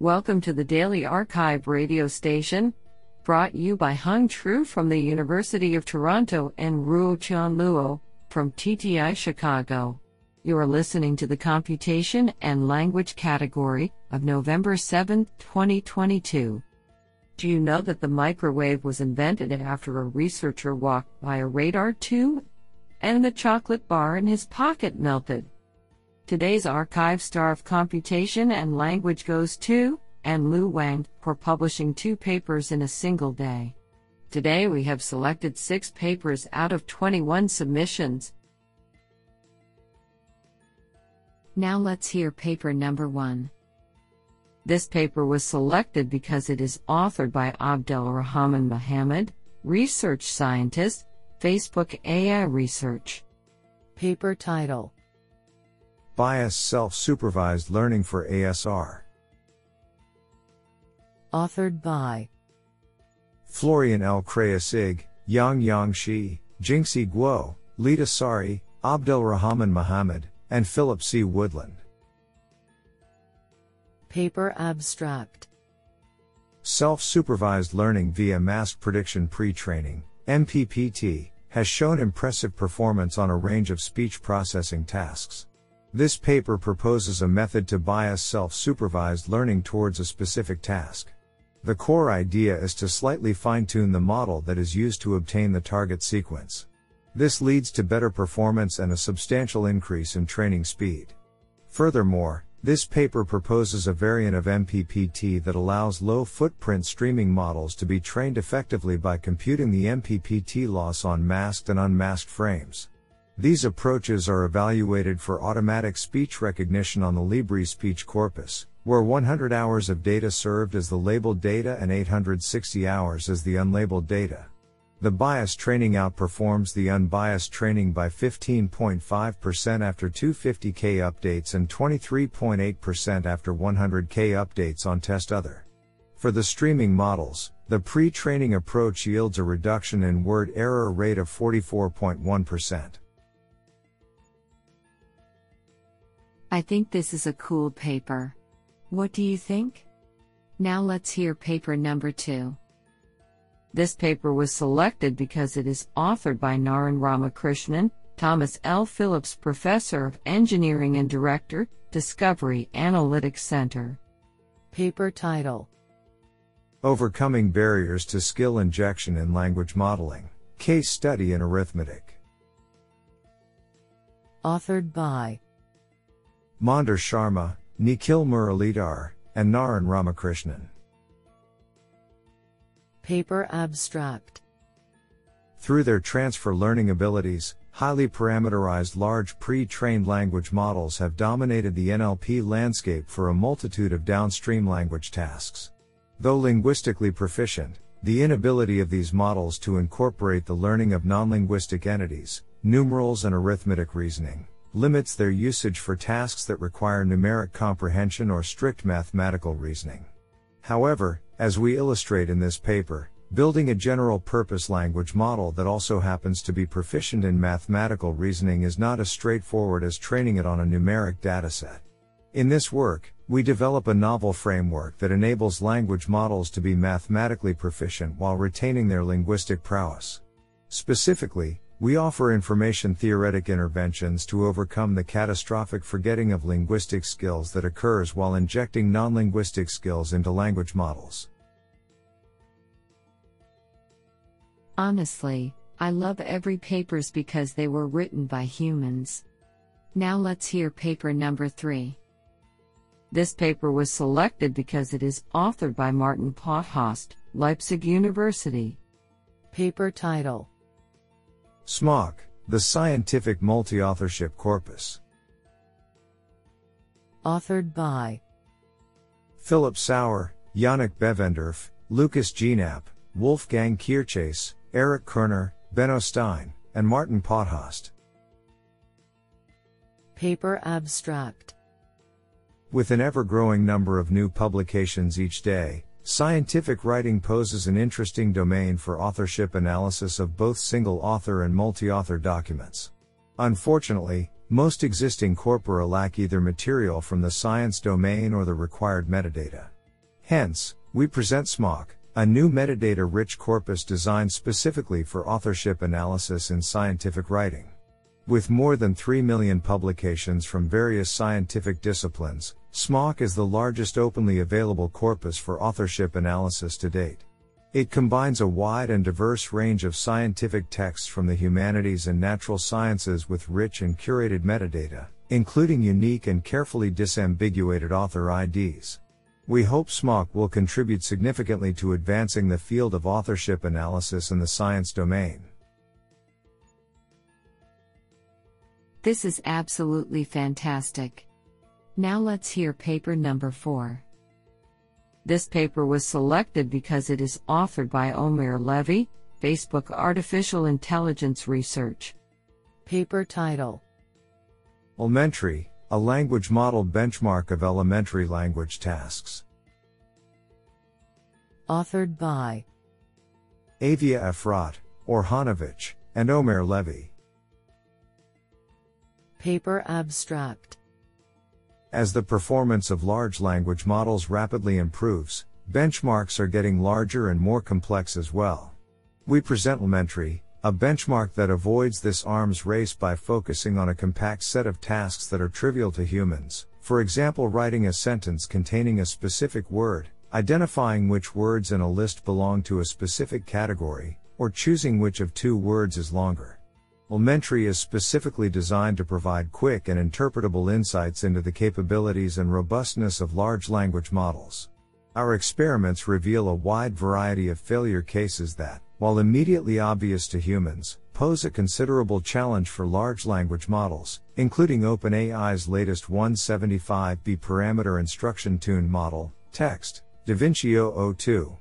Welcome to the Daily arXiv radio station, brought you by Hung Tru from the University of Toronto and Ruo Chan Luo from TTI Chicago. You are listening to the Computation and Language category of November 7, 2022. Do you know that the microwave was invented after a researcher walked by a radar tube and the chocolate bar in his pocket melted? Today's archive star of computation and language goes to and Lu Wang for publishing two papers in a single day. Today we have selected six papers out of 21 submissions. Now let's hear paper number one. This paper was selected because it is authored by Abdelrahman Mohamed, research scientist, Facebook AI Research. Paper title Bias Self Supervised Learning for ASR. Authored by Florian L. Kreyssig, Yang Yang Shi, Jinxi Guo, Leda Sari, Abdelrahman Mohamed, and Philip C. Woodland. Paper Abstract Self supervised learning via mask prediction pre training, MPPT, has shown impressive performance on a range of speech processing tasks. This paper proposes a method to bias self-supervised learning towards a specific task. The core idea is to slightly fine-tune the model that is used to obtain the target sequence. This leads to better performance and a substantial increase in training speed. Furthermore, this paper proposes a variant of MPPT that allows low footprint streaming models to be trained effectively by computing the MPPT loss on masked and unmasked frames. These approaches are evaluated for automatic speech recognition on the LibriSpeech corpus, where 100 hours of data served as the labeled data and 860 hours as the unlabeled data. The bias training outperforms the unbiased training by 15.5% after 250K updates and 23.8% after 100K updates on test other. For the streaming models, the pre-training approach yields a reduction in word error rate of 44.1%. I think this is a cool paper. What do you think? Now let's hear paper number two. This paper was selected because it is authored by Naren Ramakrishnan, Thomas L. Phillips Professor of Engineering and Director, Discovery Analytics Center. Paper title Overcoming Barriers to Skill Injection in Language Modeling Case Study in Arithmetic. Authored by Mandar Sharma, Nikhil Muralidhar, and Naren Ramakrishnan. Paper Abstract Through their transfer learning abilities, highly parameterized large pre-trained language models have dominated the NLP landscape for a multitude of downstream language tasks. Though linguistically proficient, the inability of these models to incorporate the learning of non-linguistic entities, numerals and arithmetic reasoning, limits their usage for tasks that require numeric comprehension or strict mathematical reasoning. However, as we illustrate in this paper, building a general purpose language model that also happens to be proficient in mathematical reasoning is not as straightforward as training it on a numeric dataset. In this work, we develop a novel framework that enables language models to be mathematically proficient while retaining their linguistic prowess. Specifically, we offer information theoretic interventions to overcome the catastrophic forgetting of linguistic skills that occurs while injecting non-linguistic skills into language models. Honestly, I love every papers because they were written by humans. Now let's hear paper number 3. This paper was selected because it is authored by Martin Potthast, Leipzig University. Paper title SMAuC, the Scientific Multi-Authorship Corpus. Authored by Philipp Sauer, Janek Bevendorff, Lukas Gienapp, Wolfgang Kircheis, Erik Körner, Benno Stein, and Martin Potthast. Paper Abstract With an ever growing number of new publications each day, Scientific writing poses an interesting domain for authorship analysis of both single author and multi author documents. Unfortunately, most existing corpora lack either material from the science domain or the required metadata. Hence, we present SMAuC, a new metadata rich corpus designed specifically for authorship analysis in scientific writing. With more than 3 million publications from various scientific disciplines, SMAuC is the largest openly available corpus for authorship analysis to date. It combines a wide and diverse range of scientific texts from the humanities and natural sciences with rich and curated metadata, including unique and carefully disambiguated author IDs. We hope SMAuC will contribute significantly to advancing the field of authorship analysis in the science domain. This is absolutely fantastic. Now let's hear paper number 4. This paper was selected because it is authored by Omer Levy, Facebook Artificial Intelligence Research. Paper title LMentry, a language model benchmark of elementary language tasks. Authored by Avia Efrat, Or Honovich, and Omer Levy. Paper abstract As the performance of large language models rapidly improves, benchmarks are getting larger and more complex as well. We present LMentry, a benchmark that avoids this arms race by focusing on a compact set of tasks that are trivial to humans, for example, writing a sentence containing a specific word, identifying which words in a list belong to a specific category, or choosing which of two words is longer. LMentry is specifically designed to provide quick and interpretable insights into the capabilities and robustness of large language models. Our experiments reveal a wide variety of failure cases that, while immediately obvious to humans, pose a considerable challenge for large language models, including OpenAI's latest 175B parameter instruction tuned model, text, DaVinci 002.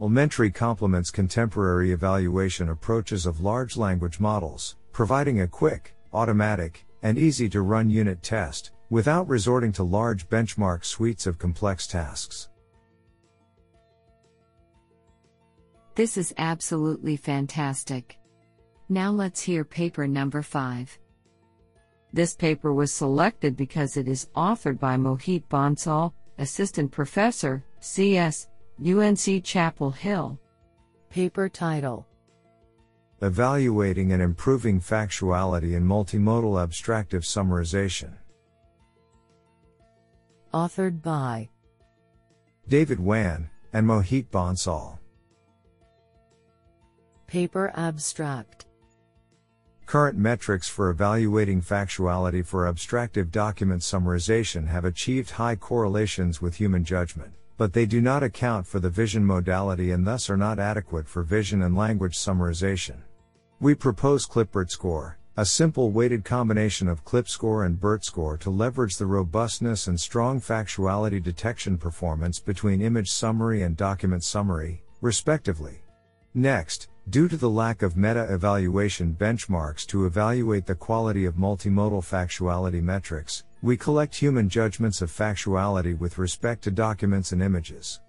LMentry complements contemporary evaluation approaches of large language models, providing a quick, automatic, and easy to run unit test, without resorting to large benchmark suites of complex tasks. This is absolutely fantastic. Now let's hear paper number 5. This paper was selected because it is authored by Mohit Bansal, Assistant Professor, CS, UNC Chapel Hill. Paper title Evaluating and Improving Factuality in Multimodal Abstractive Summarization. Authored by David Wan and Mohit Bansal. Paper Abstract Current metrics for evaluating factuality for abstractive document summarization have achieved high correlations with human judgment, but they do not account for the vision modality and thus are not adequate for vision and language summarization. We propose ClipBERT score, a simple weighted combination of CLIP score and BERT score to leverage the robustness and strong factuality detection performance between image summary and document summary, respectively. Next, Due to the lack of meta evaluation benchmarks to evaluate the quality of multimodal factuality metrics, we collect human judgments of factuality with respect to documents and images.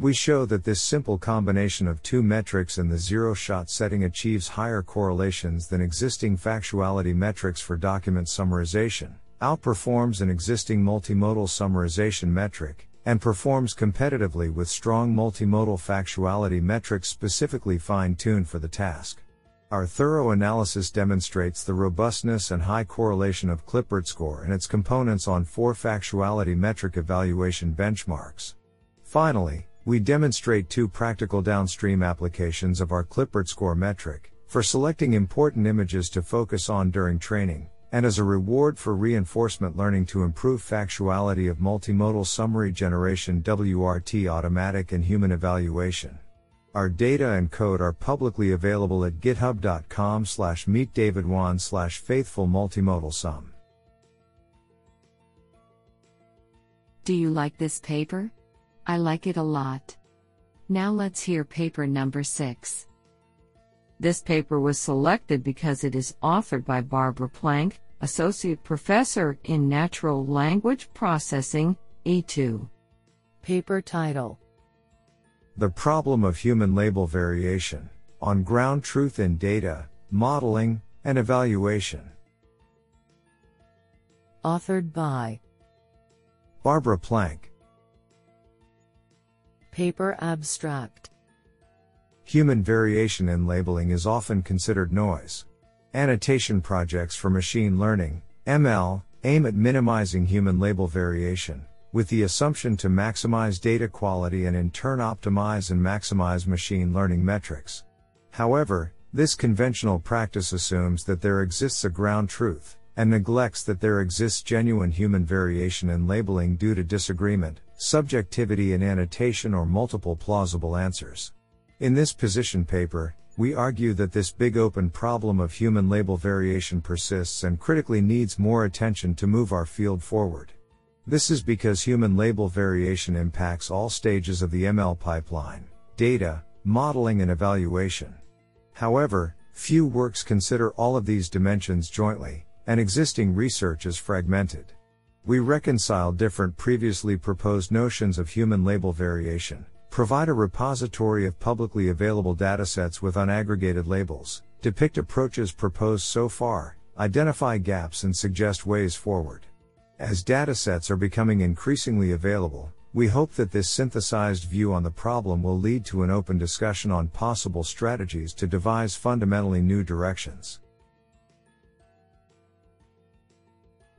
We show that this simple combination of two metrics in the zero shot setting achieves higher correlations than existing factuality metrics for document summarization, outperforms an existing multimodal summarization metric, and performs competitively with strong multimodal factuality metrics specifically fine tuned for the task. Our thorough analysis demonstrates the robustness and high correlation of ClipBERT score and its components on four factuality metric evaluation benchmarks. Finally, we demonstrate two practical downstream applications of our ClipBERT score metric for selecting important images to focus on during training and as a reward for reinforcement learning to improve factuality of multimodal summary generation WRT automatic and human evaluation. Our data and code are publicly available at github.com slash meetdavidwan slash faithful multimodal sum. Do you like this paper? I like it a lot. Now let's hear paper number 6. This paper was selected because it is authored by Barbara Plank, Associate Professor in Natural Language Processing, E2. Paper title The Problem of Human Label Variation on Ground Truth in Data, Modeling, and Evaluation. Authored by Barbara Plank. Paper Abstract Human variation in labeling is often considered noise. Annotation projects for machine learning, ML, aim at minimizing human label variation, with the assumption to maximize data quality and in turn optimize and maximize machine learning metrics. However, this conventional practice assumes that there exists a ground truth, and neglects that there exists genuine human variation in labeling due to disagreement, subjectivity in annotation, or multiple plausible answers. In this position paper, we argue that this big open problem of human label variation persists and critically needs more attention to move our field forward. This is because human label variation impacts all stages of the ML pipeline data, modeling, and evaluation. However, few works consider all of these dimensions jointly, and existing research is fragmented. We reconcile different previously proposed notions of human label variation, provide a repository of publicly available datasets with unaggregated labels, depict approaches proposed so far, identify gaps, and suggest ways forward. As datasets are becoming increasingly available, we hope that this synthesized view on the problem will lead to an open discussion on possible strategies to devise fundamentally new directions.